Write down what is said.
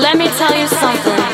let me tell you something.